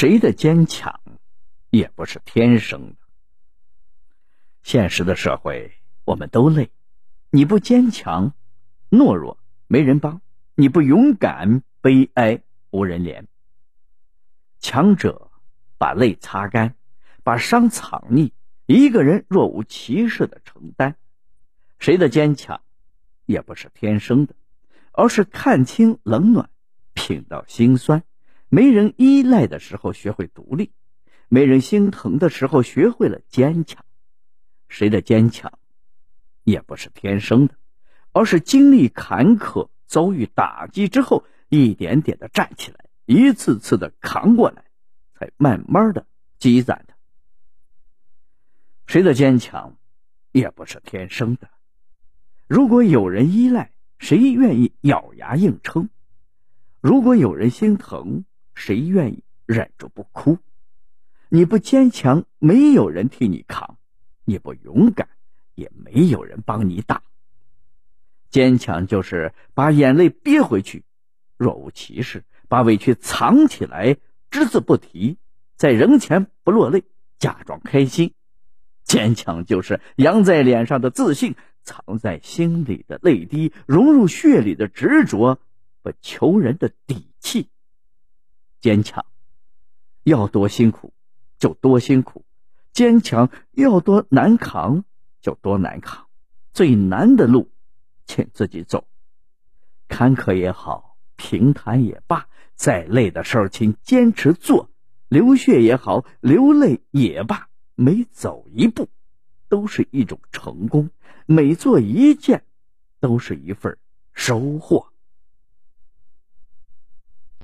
谁的坚强也不是天生的。现实的社会，我们都累。你不坚强，懦弱，没人帮；你不勇敢，悲哀，无人怜。强者把泪擦干，把伤藏匿，一个人若无其事的承担。谁的坚强也不是天生的，而是看清冷暖，品到心酸。没人依赖的时候，学会独立；没人心疼的时候，学会了坚强。谁的坚强也不是天生的，而是经历坎坷、遭遇打击之后，一点点的站起来，一次次的扛过来，才慢慢的积攒的。谁的坚强也不是天生的。如果有人依赖，谁愿意咬牙硬撑？如果有人心疼，谁愿意忍住不哭？你不坚强，没有人替你扛；你不勇敢，也没有人帮你挡。坚强就是把眼泪憋回去，若无其事；把委屈藏起来，只字不提，在人前不落泪，假装开心。坚强就是扬在脸上的自信。藏在心里的泪滴，融入血里的执着和求人的底气。坚强要多辛苦就多辛苦，坚强要多难扛就多难扛。最难的路，请自己走。坎坷也好，平坦也罢，再累的事儿，请坚持做。流血也好，流泪也罢，每走一步。都是一种成功，每做一件，都是一份收获。